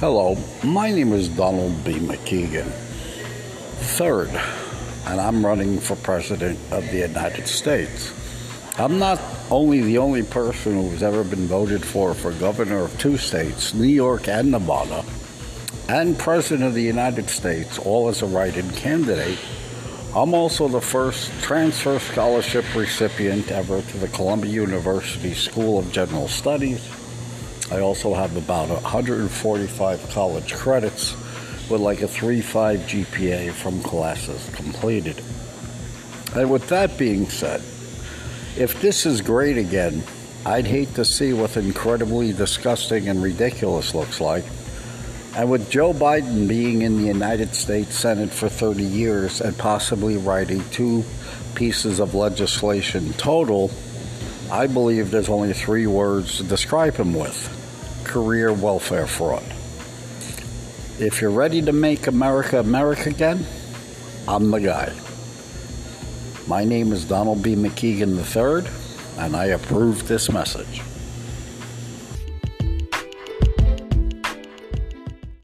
Hello, my name is Donald B. McKiegan, third, and I'm running for President of the United States. I'm not only the only person who's ever been voted for for governor of two states, New York and Nevada, and President of the United States, all as a write in candidate. I'm also the first transfer scholarship recipient ever to the Columbia University School of General Studies. I also have about 145 college credits with like a 3.5 GPA from classes completed. And with that being said, if this is great again, I'd hate to see what incredibly disgusting and ridiculous looks like. And with Joe Biden being in the United States Senate for 30 years and possibly writing two pieces of legislation total, I believe there's only three words to describe him with career welfare fraud. If you're ready to make America America again, I'm the guy. My name is Donald B. McKiegan III, and I approve this message.